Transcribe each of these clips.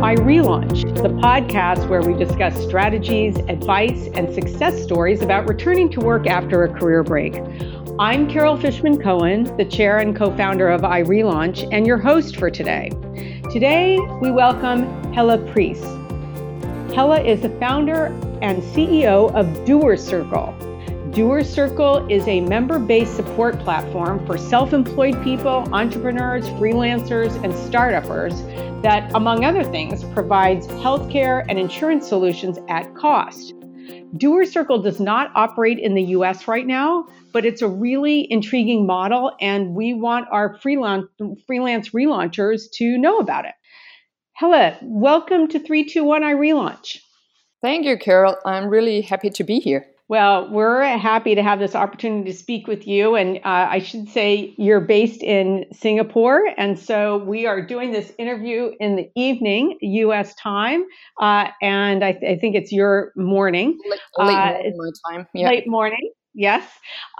iRelaunch, the podcast where we discuss strategies, advice, and success stories about returning to work after a career break. I'm Carol Fishman Cohen, the chair and co founder of iRelaunch, and your host for today. Today, we welcome Helle Preece. Helle is the founder and CEO of Doer Circle, Doer Circle is a member based support platform for self employed people, entrepreneurs, freelancers, and startuppers that, among other things, provides healthcare and insurance solutions at cost. Doer Circle does not operate in the US right now, but it's a really intriguing model, and we want our freelance, freelance relaunchers to know about it. Helle, welcome to 321 iRelaunch. Thank you, Carol. I'm really happy to be here. Well, we're happy to have this opportunity to speak with you. And uh, I should say you're based in Singapore. And so we are doing this interview in the evening, US time. Uh, and I, th- I, think it's your morning. Late, late uh, morning, my time. Yeah. Late morning. Yes.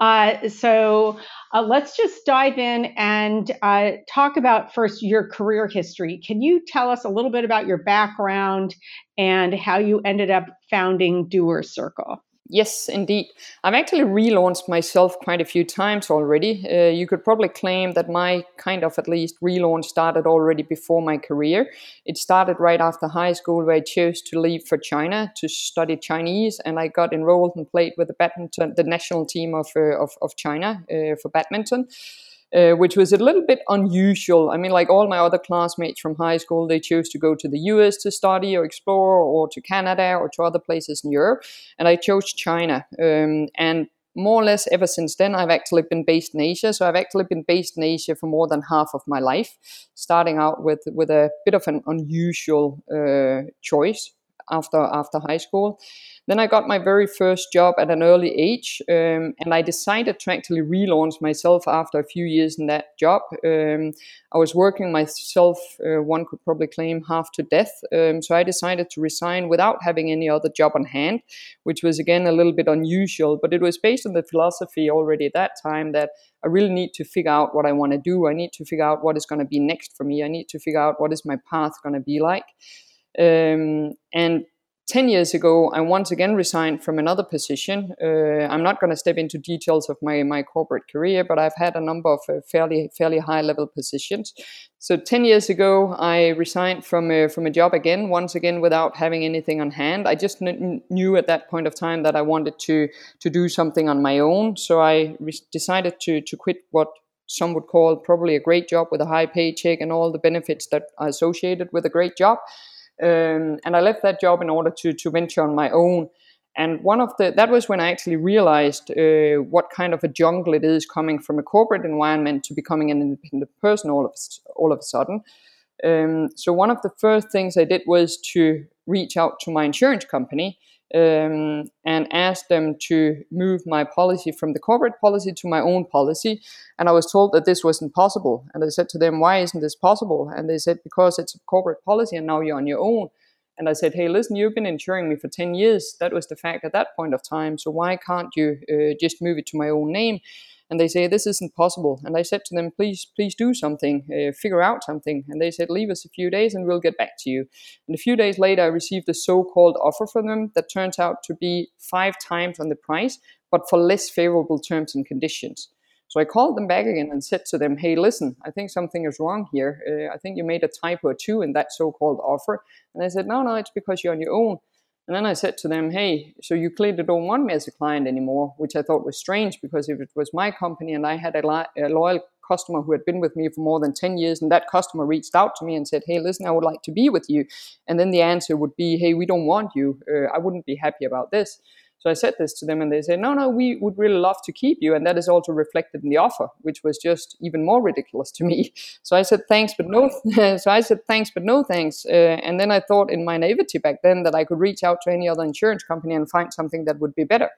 Uh, so uh, let's just dive in and uh, talk about first your career history. Can you tell us a little bit about your background and how you ended up founding Doer Circle? Yes, indeed. I've actually relaunched myself quite a few times already. Uh, you could probably claim that my kind of at least relaunch started already before my career. It started right after high school where I chose to leave for China to study Chinese and I got enrolled and played with the badminton, the national team of, uh, of, of China uh, for badminton uh, which was a little bit unusual. I mean, like all my other classmates from high school, they chose to go to the US to study or explore, or to Canada or to other places in Europe, and I chose China. Um, and more or less ever since then, I've actually been based in Asia. So I've actually been based in Asia for more than half of my life, starting out with with a bit of an unusual uh, choice after after high school. Then I got my very first job at an early age, um, and I decided to actually relaunch myself after a few years in that job. Um, I was working myself, uh, one could probably claim, half to death. Um, so I decided to resign without having any other job on hand, which was again a little bit unusual, but it was based on the philosophy already at that time that I really need to figure out what I want to do. I need to figure out what is going to be next for me. I need to figure out what is my path going to be like. Um, and 10 years ago, I once again resigned from another position. Uh, I'm not going to step into details of my, my corporate career, but I've had a number of uh, fairly fairly high level positions. So 10 years ago, I resigned from a, from a job again, once again without having anything on hand. I just kn- knew at that point of time that I wanted to to do something on my own. So I re- decided to to quit what some would call probably a great job with a high paycheck and all the benefits that are associated with a great job um, and I left that job in order to to venture on my own. And one of the that was when I actually realized uh, what kind of a jungle it is coming from a corporate environment to becoming an independent person all of all of a sudden. Um, so one of the first things I did was to reach out to my insurance company um, and asked them to move my policy from the corporate policy to my own policy. And I was told that this wasn't possible. And I said to them, Why isn't this possible? And they said, Because it's a corporate policy and now you're on your own. And I said, Hey, listen, you've been insuring me for 10 years. That was the fact at that point of time. So why can't you uh, just move it to my own name? And they say this isn't possible and i said to them please please do something uh, figure out something and they said leave us a few days and we'll get back to you and a few days later i received a so-called offer from them that turns out to be five times on the price but for less favorable terms and conditions so I called them back again and said to them, hey, listen, I think something is wrong here. Uh, I think you made a typo or two in that so called offer. And they said, no, no, it's because you're on your own. And then I said to them, hey, so you clearly don't want me as a client anymore, which I thought was strange because if it was my company and I had a, li- a loyal customer who had been with me for more than 10 years and that customer reached out to me and said, hey, listen, I would like to be with you. And then the answer would be, hey, we don't want you. Uh, I wouldn't be happy about this. So I said this to them, and they said, "No, no, we would really love to keep you," and that is also reflected in the offer, which was just even more ridiculous to me. So I said, "Thanks, but no." so I said, "Thanks, but no thanks." Uh, and then I thought, in my naivety back then, that I could reach out to any other insurance company and find something that would be better.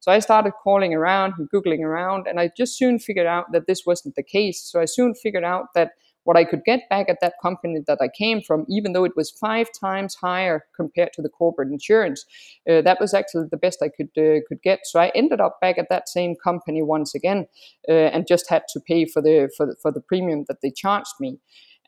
So I started calling around and googling around, and I just soon figured out that this wasn't the case. So I soon figured out that what I could get back at that company that I came from, even though it was five times higher compared to the corporate insurance, uh, that was actually the best I could uh, could get. So I ended up back at that same company once again, uh, and just had to pay for the for the, for the premium that they charged me,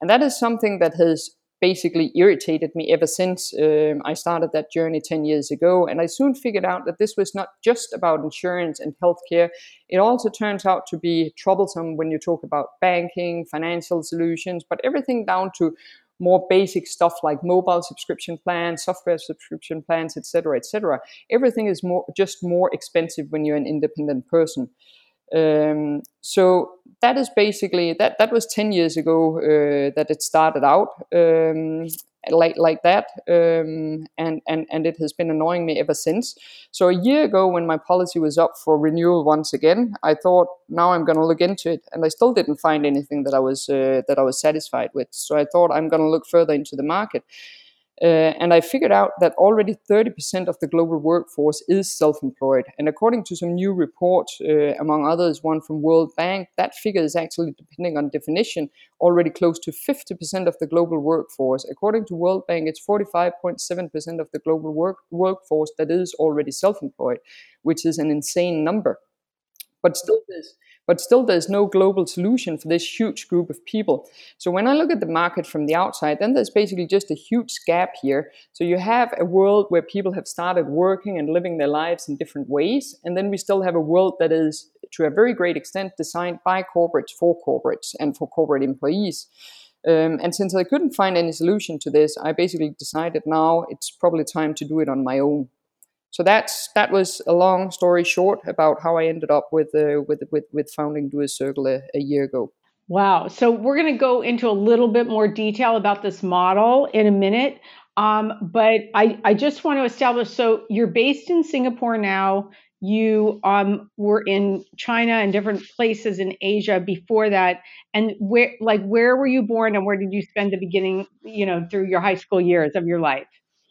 and that is something that has basically irritated me ever since um, I started that journey 10 years ago. And I soon figured out that this was not just about insurance and healthcare. It also turns out to be troublesome when you talk about banking, financial solutions, but everything down to more basic stuff like mobile subscription plans, software subscription plans, etc., etc. Everything is more just more expensive when you're an independent person. Um, so that is basically that. That was ten years ago uh, that it started out um, like like that, um, and and and it has been annoying me ever since. So a year ago, when my policy was up for renewal once again, I thought now I'm going to look into it, and I still didn't find anything that I was uh, that I was satisfied with. So I thought I'm going to look further into the market. Uh, and I figured out that already 30% of the global workforce is self employed. And according to some new report, uh, among others, one from World Bank, that figure is actually, depending on definition, already close to 50% of the global workforce. According to World Bank, it's 45.7% of the global work- workforce that is already self employed, which is an insane number. But still, there's but still, there's no global solution for this huge group of people. So when I look at the market from the outside, then there's basically just a huge gap here. So you have a world where people have started working and living their lives in different ways. And then we still have a world that is, to a very great extent, designed by corporates for corporates and for corporate employees. Um, and since I couldn't find any solution to this, I basically decided now it's probably time to do it on my own so that's that was a long story short about how I ended up with uh, with with with founding Doer Circle a, a year ago. Wow. So we're going to go into a little bit more detail about this model in a minute. Um, but I, I just want to establish so you're based in Singapore now. You um, were in China and different places in Asia before that. And where, like, where were you born and where did you spend the beginning, you know, through your high school years of your life?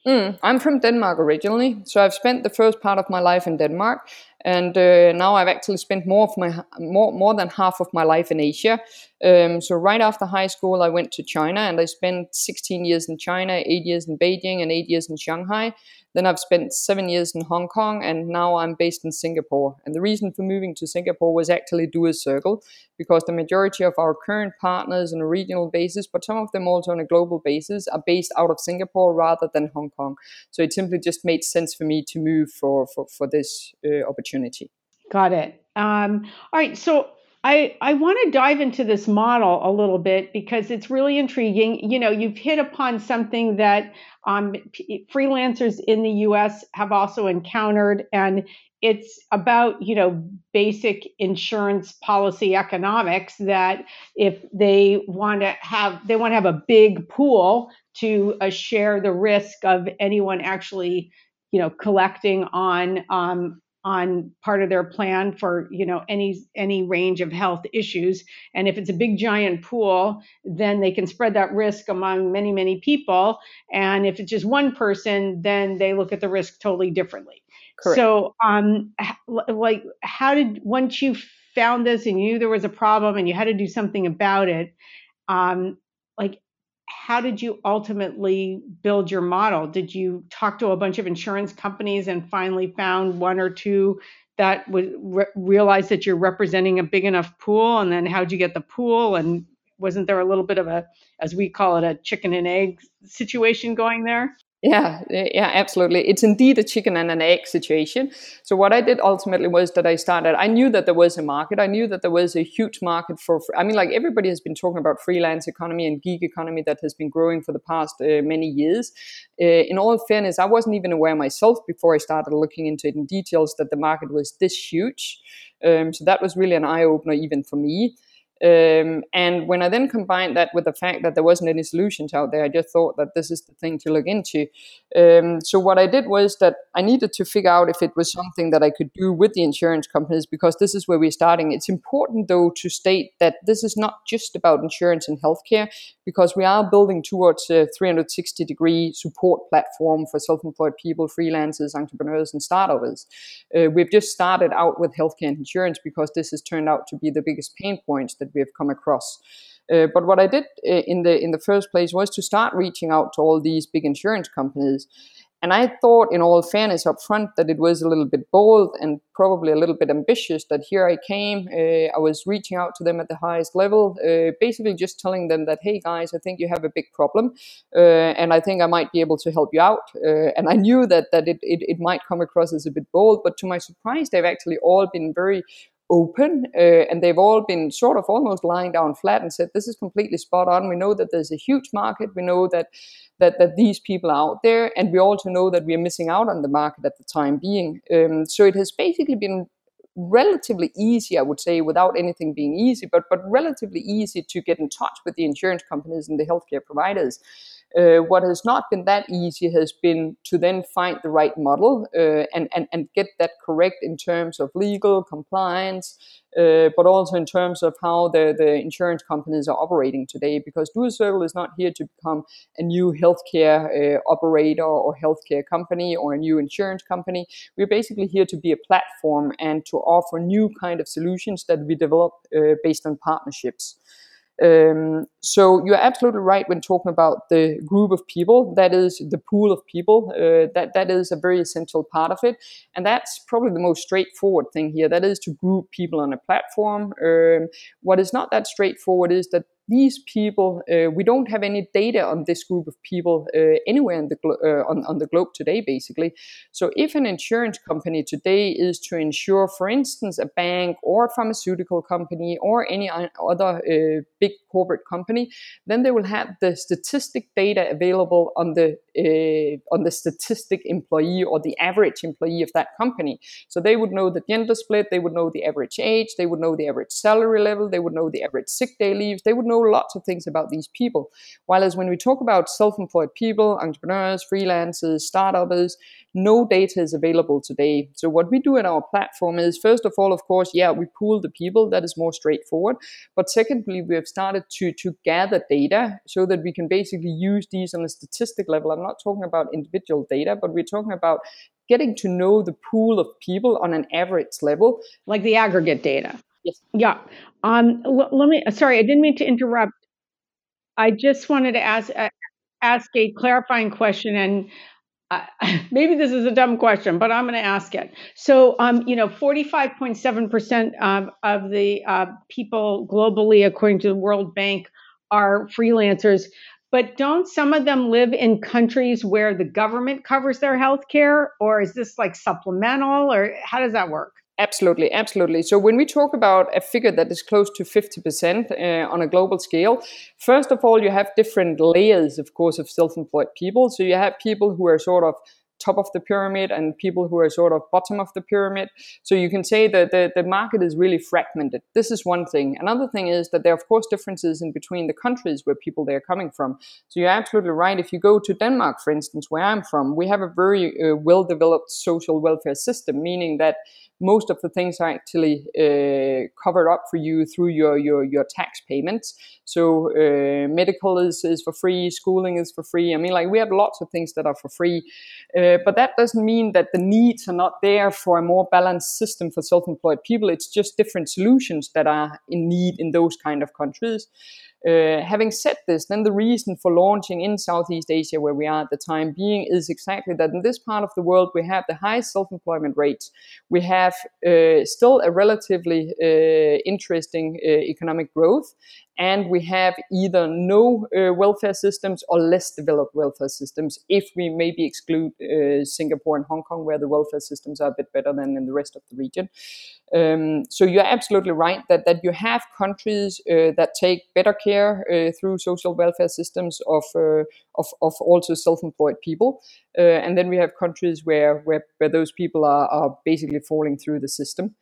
Mm, I'm from Denmark originally, so I've spent the first part of my life in Denmark, and uh, now I've actually spent more of my more more than half of my life in Asia. Um, so right after high school, I went to China, and I spent 16 years in China, eight years in Beijing, and eight years in Shanghai. Then I've spent seven years in Hong Kong, and now I'm based in Singapore. And the reason for moving to Singapore was actually Doer Circle, because the majority of our current partners on a regional basis, but some of them also on a global basis, are based out of Singapore rather than Hong Kong. So it simply just made sense for me to move for for, for this uh, opportunity. Got it. Um, all right. So I, I want to dive into this model a little bit because it's really intriguing. You know, you've hit upon something that um, p- freelancers in the US have also encountered, and it's about, you know, basic insurance policy economics that if they want to have, they want to have a big pool to uh, share the risk of anyone actually, you know, collecting on um, on part of their plan for you know any any range of health issues. And if it's a big giant pool then they can spread that risk among many many people. And if it's just one person then they look at the risk totally differently. Correct. so um like how did once you found this and you knew there was a problem and you had to do something about it um like how did you ultimately build your model? Did you talk to a bunch of insurance companies and finally found one or two that would re- realize that you're representing a big enough pool? And then how'd you get the pool? And wasn't there a little bit of a, as we call it, a chicken and egg situation going there? Yeah, yeah, absolutely. It's indeed a chicken and an egg situation. So what I did ultimately was that I started. I knew that there was a market. I knew that there was a huge market for. I mean, like everybody has been talking about freelance economy and gig economy that has been growing for the past uh, many years. Uh, in all fairness, I wasn't even aware myself before I started looking into it in details that the market was this huge. Um, so that was really an eye opener even for me. Um, and when I then combined that with the fact that there wasn't any solutions out there, I just thought that this is the thing to look into. Um, so what I did was that I needed to figure out if it was something that I could do with the insurance companies because this is where we're starting. It's important though to state that this is not just about insurance and healthcare because we are building towards a 360 degree support platform for self-employed people, freelancers, entrepreneurs, and startups. Uh, we've just started out with healthcare and insurance because this has turned out to be the biggest pain points that we have come across. Uh, but what I did uh, in the in the first place was to start reaching out to all these big insurance companies And I thought, in all fairness up front, that it was a little bit bold and probably a little bit ambitious that here I came, uh, I was reaching out to them at the highest level, uh, basically just telling them that, hey guys, I think you have a big problem, uh, and I think I might be able to help you out. And I knew that that it, it, it might come across as a bit bold, but to my surprise, they've actually all been very open uh, and they've all been sort of almost lying down flat and said this is completely spot on. We know that there's a huge market. We know that that that these people are out there and we also know that we're missing out on the market at the time being. Um, so it has basically been relatively easy i would say without anything being easy but but relatively easy to get in touch with the insurance companies and the healthcare providers uh, what has not been that easy has been to then find the right model uh, and, and, and get that correct in terms of legal compliance, uh, but also in terms of how the, the insurance companies are operating today. Because Doer Circle is not here to become a new healthcare operator or healthcare company or a new insurance company. We're basically here to be a platform and to offer new kind of solutions that we develop based on partnerships. Um, so you're absolutely right when talking about the group of people. That is the pool of people. Uh, that that is a very essential part of it, and that's probably the most straightforward thing here. That is to group people on a platform. Um, what is not that straightforward is that these people, uh, we don't have any data on this group of people uh, anywhere in the glo- uh, on, on the globe today, basically. So, if an insurance company today is to insure, for instance, a bank or a pharmaceutical company or any other uh, big corporate company, then they will have the statistic data available on the uh, on the statistic employee or the average employee of that company. So they would know the gender split, they would know the average age, they would know the average salary level, they would know the average sick day leaves, they would know lots of things about these people. While as when we talk about self-employed people, entrepreneurs, freelancers, startups, no data is available today. So what we do in our platform is first of all, of course, yeah, we pool the people. That is more straightforward. But secondly, we have started to to gather data so that we can basically use these on a statistic level. I'm not talking about individual data, but we're talking about getting to know the pool of people on an average level, like the aggregate data. Yes. Yeah. Um. L- let me. Sorry, I didn't mean to interrupt. I just wanted to ask uh, ask a clarifying question, and maybe this is a dumb question, but I'm going to ask it. So, um, you know, 45.7% of, of the uh, people globally, according to the World Bank, are freelancers. But don't some of them live in countries where the government covers their health care? Or is this like supplemental? Or how does that work? Absolutely, absolutely. So when we talk about a figure that is close to 50% uh, on a global scale, first of all, you have different layers, of course, of self-employed people. So you have people who are sort of top of the pyramid and people who are sort of bottom of the pyramid. So you can say that the, the market is really fragmented. This is one thing. Another thing is that there are, of course, differences in between the countries where people they are coming from. So you're absolutely right. If you go to Denmark, for instance, where I'm from, we have a very uh, well developed social welfare system, meaning that most of the things are actually uh, covered up for you through your your, your tax payments. So uh, medical is, is for free, schooling is for free. I mean, like we have lots of things that are for free, uh, but that doesn't mean that the needs are not there for a more balanced system for self-employed people. It's just different solutions that are in need in those kind of countries. Uh, having said this, then the reason for launching in Southeast Asia, where we are at the time being, is exactly that in this part of the world we have the highest self-employment rates. We have uh, still a relatively uh, interesting uh, economic growth, and we have either no uh, welfare systems or less developed welfare systems if we maybe exclude uh, Singapore and Hong Kong where the welfare systems are a bit better than in the rest of the region. Um, so you're absolutely right that, that you have countries uh, that take better care uh, through social welfare systems of, uh, of, of also self-employed people. Uh, and then we have countries where, where, where those people are, are basically falling through the system.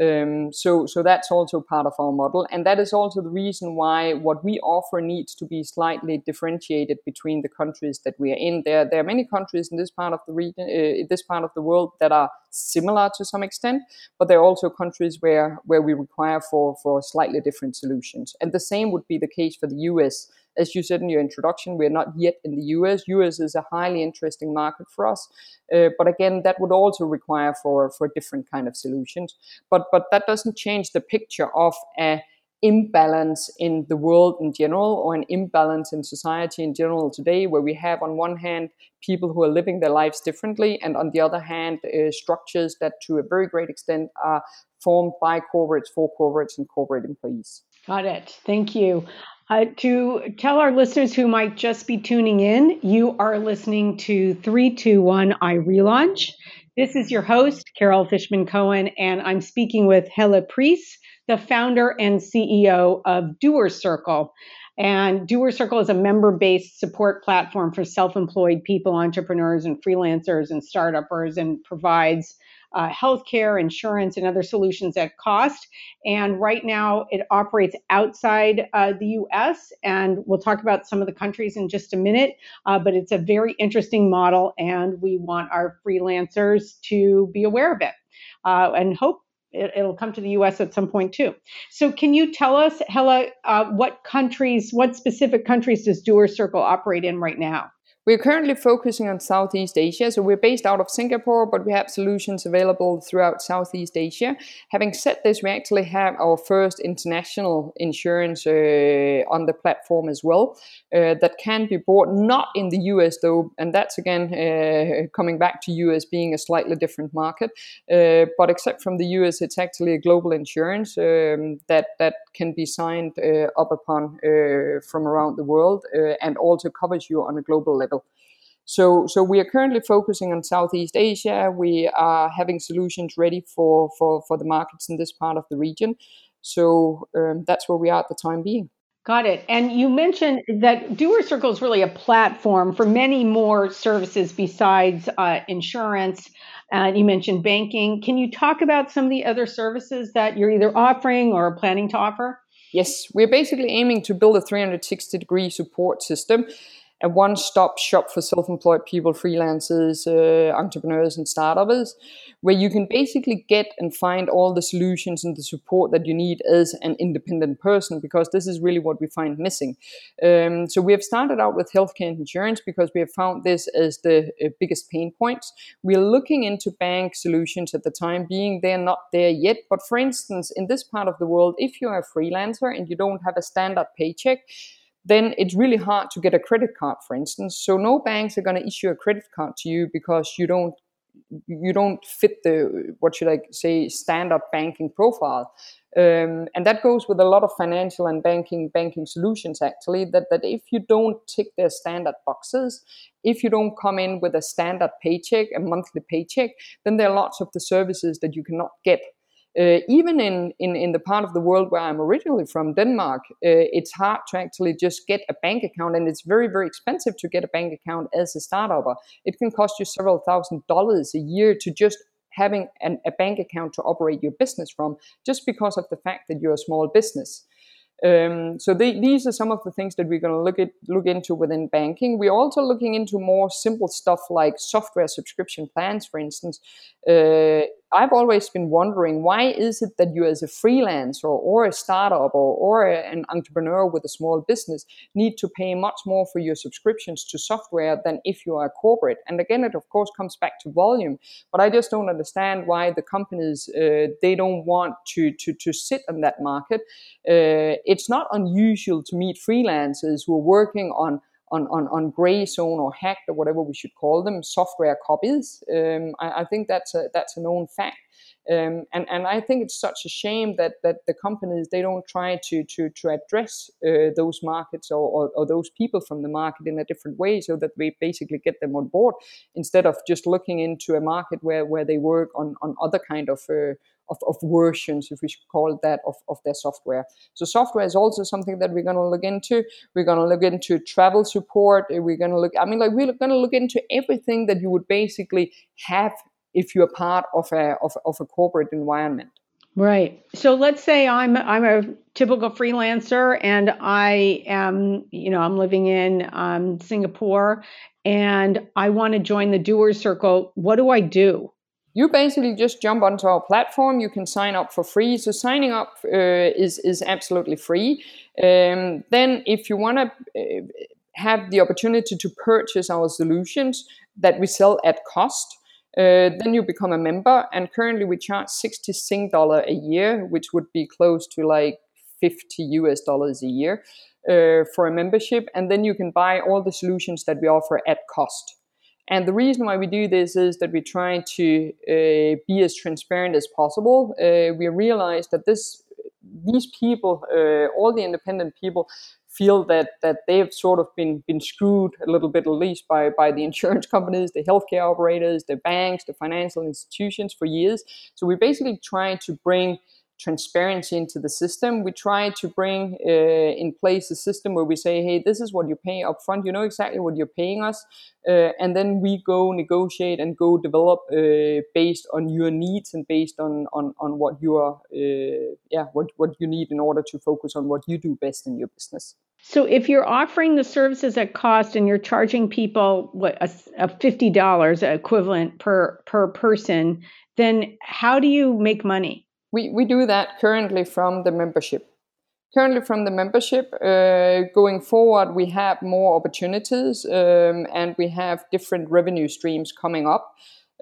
Um, so, so that's also part of our model, and that is also the reason why what we offer needs to be slightly differentiated between the countries that we are in. There, there are many countries in this part of the region, uh, this part of the world, that are similar to some extent, but there are also countries where where we require for for slightly different solutions. And the same would be the case for the U.S as you said in your introduction, we're not yet in the US. US is a highly interesting market for us, uh, but again, that would also require for for different kind of solutions. But but that doesn't change the picture of a imbalance in the world in general or an imbalance in society in general today where we have on one hand people who are living their lives differently and on the other hand uh, structures that to a very great extent are formed by corporates for corporates and corporate employees got it thank you uh, to tell our listeners who might just be tuning in, you are listening to 321 iRelaunch. This is your host, Carol Fishman Cohen, and I'm speaking with Helle Preece, the founder and CEO of Doer Circle. And Doer Circle is a member based support platform for self employed people, entrepreneurs, and freelancers and startuppers, and provides uh, healthcare, insurance, and other solutions at cost. And right now, it operates outside uh, the US, and we'll talk about some of the countries in just a minute. Uh, but it's a very interesting model, and we want our freelancers to be aware of it uh, and hope it, will come to the U.S. at some point too. So, can you tell us, Helle, uh, what countries, what specific countries does Doer Circle operate in right now? We're currently focusing on Southeast Asia, so we're based out of Singapore, but we have solutions available throughout Southeast Asia. Having said this, we actually have our first international insurance uh, on the platform as well uh, that can be bought not in the US though, and that's again uh, coming back to US being a slightly different market. Uh, but except from the US, it's actually a global insurance um, that that can be signed uh, up upon uh, from around the world and also covers you on a global level. So, so we are currently focusing on Southeast Asia. We are having solutions ready for, for, for the markets in this part of the region. So um, that's where we are at the time being. Got it. And you mentioned that Doer Circle is really a platform for many more services besides uh, insurance. Uh, you mentioned banking. Can you talk about some of the other services that you're either offering or planning to offer? Yes, we're basically aiming to build a 360 degree support system a one-stop shop for self-employed people, freelancers, uh, entrepreneurs, and startups, where you can basically get and find all the solutions and the support that you need as an independent person, because this is really what we find missing. Um, so we have started out with healthcare and insurance because we have found this as the uh, biggest pain points. We are looking into bank solutions at the time being; they're not there yet. But for instance, in this part of the world, if you're a freelancer and you don't have a standard paycheck, then it's really hard to get a credit card, for instance. So no banks are going to issue a credit card to you because you don't you don't fit the what should I say standard banking profile. Um, and that goes with a lot of financial and banking banking solutions actually that, that if you don't tick their standard boxes if you don't come in with a standard paycheck a monthly paycheck then there are lots of the services that you cannot get uh, even in, in, in the part of the world where I'm originally from, Denmark, uh, it's hard to actually just get a bank account, and it's very, very expensive to get a bank account as a startup. It can cost you several thousand dollars a year to just having an, a bank account to operate your business from, just because of the fact that you're a small business. Um, so these are some of the things that we're going to look at look into within banking. We're also looking into more simple stuff like software subscription plans, for instance. Uh, I've always been wondering why is it that you, as a freelancer or a startup or, or an entrepreneur with a small business, need to pay much more for your subscriptions to software than if you are a corporate? And again, it of course comes back to volume. But I just don't understand why the companies uh, they don't want to to to sit on that market. Uh, it's not unusual to meet freelancers who are working on on, on, on gray zone or hacked or whatever we should call them software copies. Um, I, I, think that's a, that's a known fact. Um, and, and I think it's such a shame that, that the companies they don't try to to, to address uh, those markets or, or, or, those people from the market in a different way so that we basically get them on board instead of just looking into a market where, where they work on, on other kind of uh, of, of versions, if we should call that, of, of their software. So software is also something that we're going to look into. We're going to look into travel support. We're going to look, I mean, like we're going to look into everything that you would basically have if you're part of a, of, of a corporate environment. Right. So let's say I'm I'm a typical freelancer and I am, you know, I'm living in um, Singapore and I want to join the Doers Circle. What do I do? You basically just jump onto our platform. You can sign up for free. So signing up uh, is is absolutely free. Um, then, if you want to uh, have the opportunity to purchase our solutions that we sell at cost, uh, then you become a member. And currently, we charge sixty Sing dollar a year, which would be close to like 50 US dollars a year uh, for a membership, and then you can buy all the solutions that we offer at cost. And the reason why we do this is that we try to uh, be as transparent as possible. Uh, we realize that this, these people, uh, all the independent people, feel that that they've sort of been been screwed a little bit, at least by by the insurance companies, the healthcare operators, the banks, the financial institutions for years. So we're basically trying to bring transparency into the system. We try to bring uh, in place a system where we say, hey, this is what you pay up front. You know exactly what you're paying us. Uh, and then we go negotiate and go develop uh, based on your needs and based on, on, on what you are, uh, yeah, what, what you need in order to focus on what you do best in your business. So if you're offering the services at cost and you're charging people what a, a fifty dollars equivalent per per person, then how do you make money? We, we do that currently from the membership. Currently, from the membership, uh, going forward, we have more opportunities um, and we have different revenue streams coming up.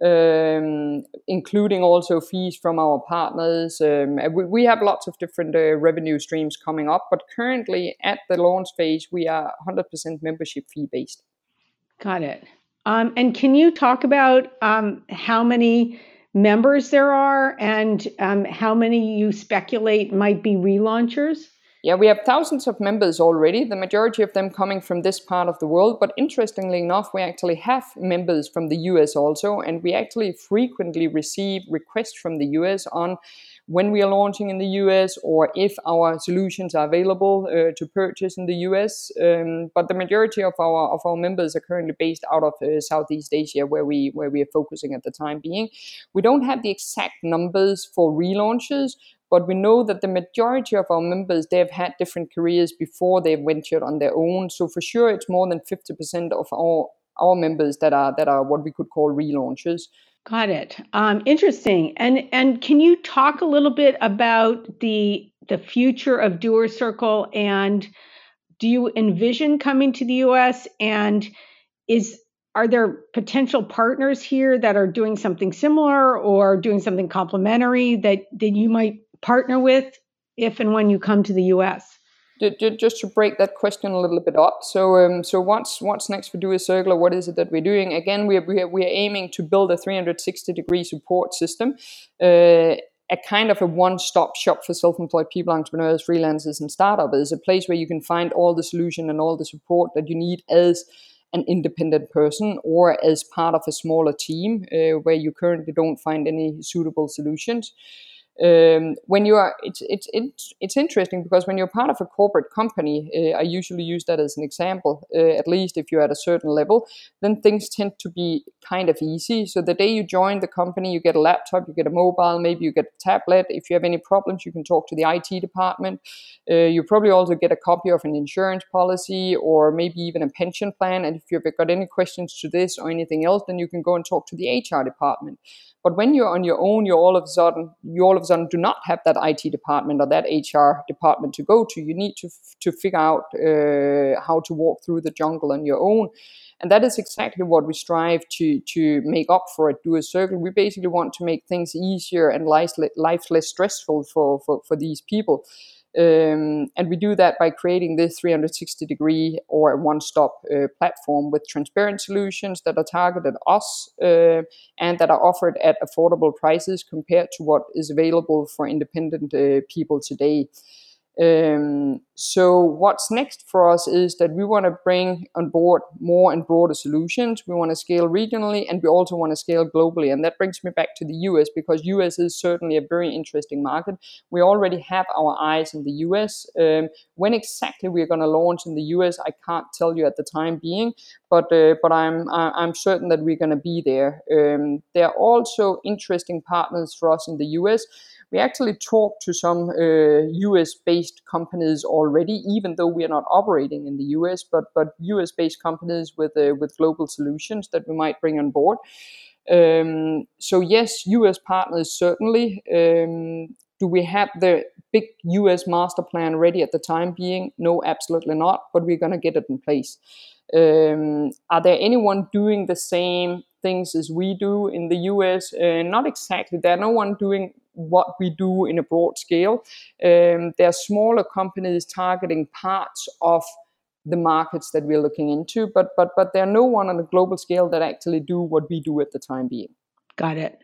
Um, including also fees from our partners. Um, we, we, have lots of different uh, revenue streams coming up, but currently at the launch phase, we are 100% membership fee based. Got it. Um, and can you talk about um, how many members there are and um, how many you speculate might be relaunchers? Yeah, we have thousands of members already, the majority of them coming from this part of the world. But interestingly enough, we actually have members from the US also, and we actually frequently receive requests from the US on when we are launching in the US or if our solutions are available uh, to purchase in the US. Um, but the majority of our of our members are currently based out of uh, Southeast Asia, where we where we are focusing at the time being. We don't have the exact numbers for relaunches, but we know that the majority of our members they have had different careers before they ventured on their own. So for sure, it's more than fifty percent of our our members that are that are what we could call relaunches. Got it. Um, interesting. And and can you talk a little bit about the the future of Doer Circle and do you envision coming to the U.S. and is are there potential partners here that are doing something similar or doing something complementary that that you might partner with if and when you come to the U.S just to break that question a little bit up. So, um, so what's what's next for Doer Circle? What is it that we're doing? Again, we are, we are, we are aiming to build a 360 degree support system. Uh, a kind of a one-stop shop for self-employed people, entrepreneurs, freelancers, and startups. A place where you can find all the solution and all the support that you need as an independent person or as part of a smaller team uh, where you currently don't find any suitable solutions um, when you are it's, it's it's it's interesting because when you're part of a corporate company uh, i usually use that as an example uh, at least if you're at a certain level then things tend to be kind of easy. So the day you join the company you get a laptop you get a mobile maybe you get a tablet. If you have any problems you can talk to the it department. Uh, you probably also get a copy of an insurance policy or maybe even a pension plan. And if you've got any questions to this or anything else then you can go and talk to the hr department. But when you're on your own, you're all of a sudden you all of sudden do not have that IT department or that HR department to go to. You need to to figure out uh, how to walk through the jungle on your own. And that is exactly what we strive to to make up for at Doer Circle. We basically want to make things easier and life, life less stressful for, for, for these people. Um, and we do that by creating this 360 degree or one stop uh, platform with transparent solutions that are targeted us uh, and that are offered at affordable prices compared to what is available for independent uh, people today. Um, so what's next for us is that we want to bring on board more and broader solutions. We want to scale regionally and we also want to scale globally. And that brings me back to the US because US is certainly a very interesting market. We already have our eyes in the US. Um, when exactly we're going to launch in the US, I can't tell you at the time being, but uh, but I'm I'm certain that we're going to be there. Um, there are also interesting partners for us in the US we actually talked to some uh, US based companies already, even though we are not operating in the US, but, but US based companies with, uh, with global solutions that we might bring on board. Um, so, yes, US partners certainly. Um, do we have the big US master plan ready at the time being? No, absolutely not, but we're going to get it in place. Um, are there anyone doing the same things as we do in the US. Uh, not exactly. There's no one doing what we do in a broad scale. Um, there are smaller companies targeting parts of the markets that we're looking into, but but but there are no one on a global scale that actually do what we do at the time being. Got it.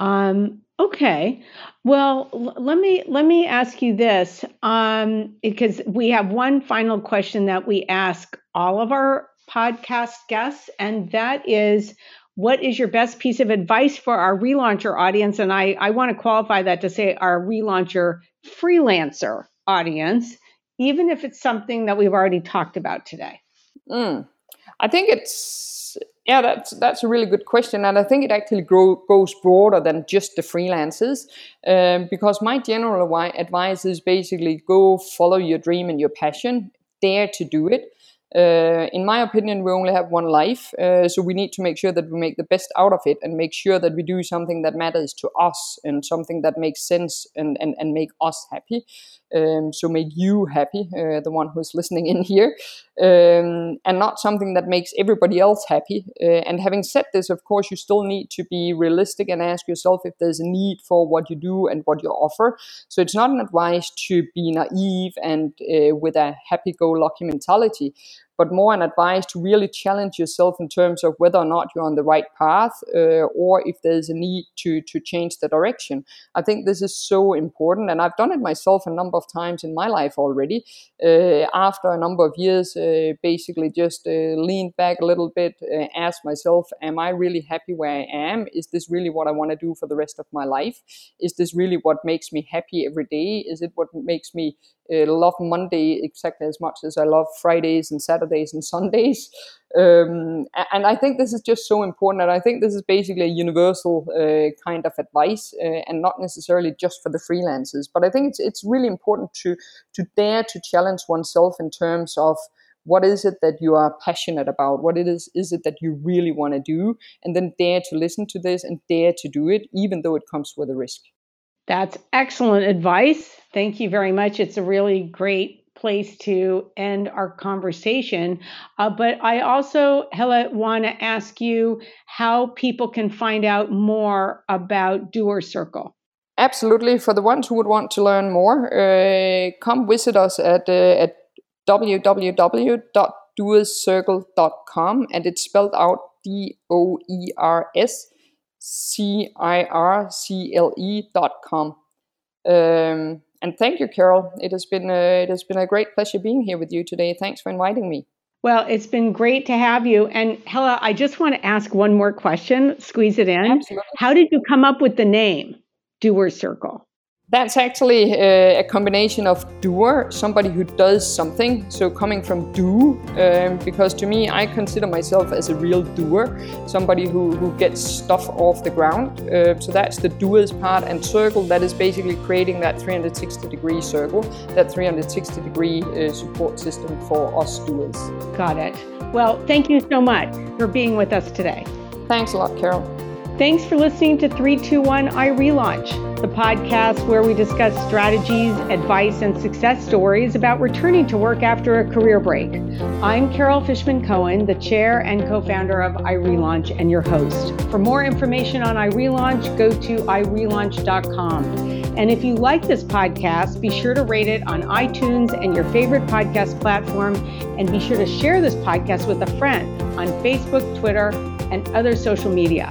Um, okay. Well, l- let me let me ask you this, um, because we have one final question that we ask all of our podcast guests, and that is, what is your best piece of advice for our relauncher audience? And I I want to qualify that to say our relauncher freelancer audience, even if it's something that we've already talked about today. Mm. I think it's yeah, that's that's a really good question, and I think it actually grow, goes broader than just the freelancers. Um, because my general advice is basically go follow your dream and your passion, dare to do it. Uh, in my opinion, we only have one life, uh, so we need to make sure that we make the best out of it and make sure that we do something that matters to us and something that makes sense and, and, and make us happy. Um, so make you happy, uh, the one who's listening in here, um, and not something that makes everybody else happy. Uh, and having said this, of course, you still need to be realistic and ask yourself if there's a need for what you do and what you offer. So it's not an advice to be naive and uh, with a happy-go-lucky mentality but more an advice to really challenge yourself in terms of whether or not you're on the right path uh, or if there's a need to to change the direction. I think this is so important, and I've done it myself a number of times in my life already. Uh, after a number of years, uh, basically just uh, leaned back a little bit, uh, asked myself, "Am I really happy where I am? Is this really what I want to do for the rest of my life? Is this really what makes me happy every day? Is it what makes me uh, love Monday exactly as much as I love Fridays and Saturdays and Sundays. Um, and I think this is just so important. And I think this is basically a universal uh, kind of advice uh, and not necessarily just for the freelancers. But I think it's, it's really important to, to dare to challenge oneself in terms of what is it that you are passionate about what it is is it that you really want to do and then dare to listen to this and dare to do it even though it comes with a risk that's excellent advice. Thank you very much. It's a really great place to end our conversation. Uh, but I also, Helle, want to ask you how people can find out more about Doer Circle. Absolutely. For the ones who would want to learn more, uh, come visit us at, uh, at www.doerscircle.com and it's spelled out D O E R S C-I-R-C-L-E dot com. Um, and thank you, Carol. It has been a, it has been a great pleasure being here with you today. Thanks for inviting me. Well, it's been great to have you. And Helle, I just want to ask one more question. Squeeze it in. Absolutely. How did you come up with the name Doer Circle? That's actually a, a, combination of doer, somebody who does something. So coming from do, um, because to me, I consider myself as a real doer, somebody who, who gets stuff off the ground. Uh, so that's the doers part, and circle that is basically creating that 360 degree circle, that 360 degree uh, support system for us doers. Got it. Well, thank you so much for being with us today. Thanks a lot, Carol. Thanks for listening to 321 iRelaunch, the podcast where we discuss strategies, advice, and success stories about returning to work after a career break. I'm Carol Fishman Cohen, the chair and co founder of iRelaunch and your host. For more information on iRelaunch, go to irelaunch.com. And if you like this podcast, be sure to rate it on iTunes and your favorite podcast platform. And be sure to share this podcast with a friend on Facebook, Twitter, and other social media.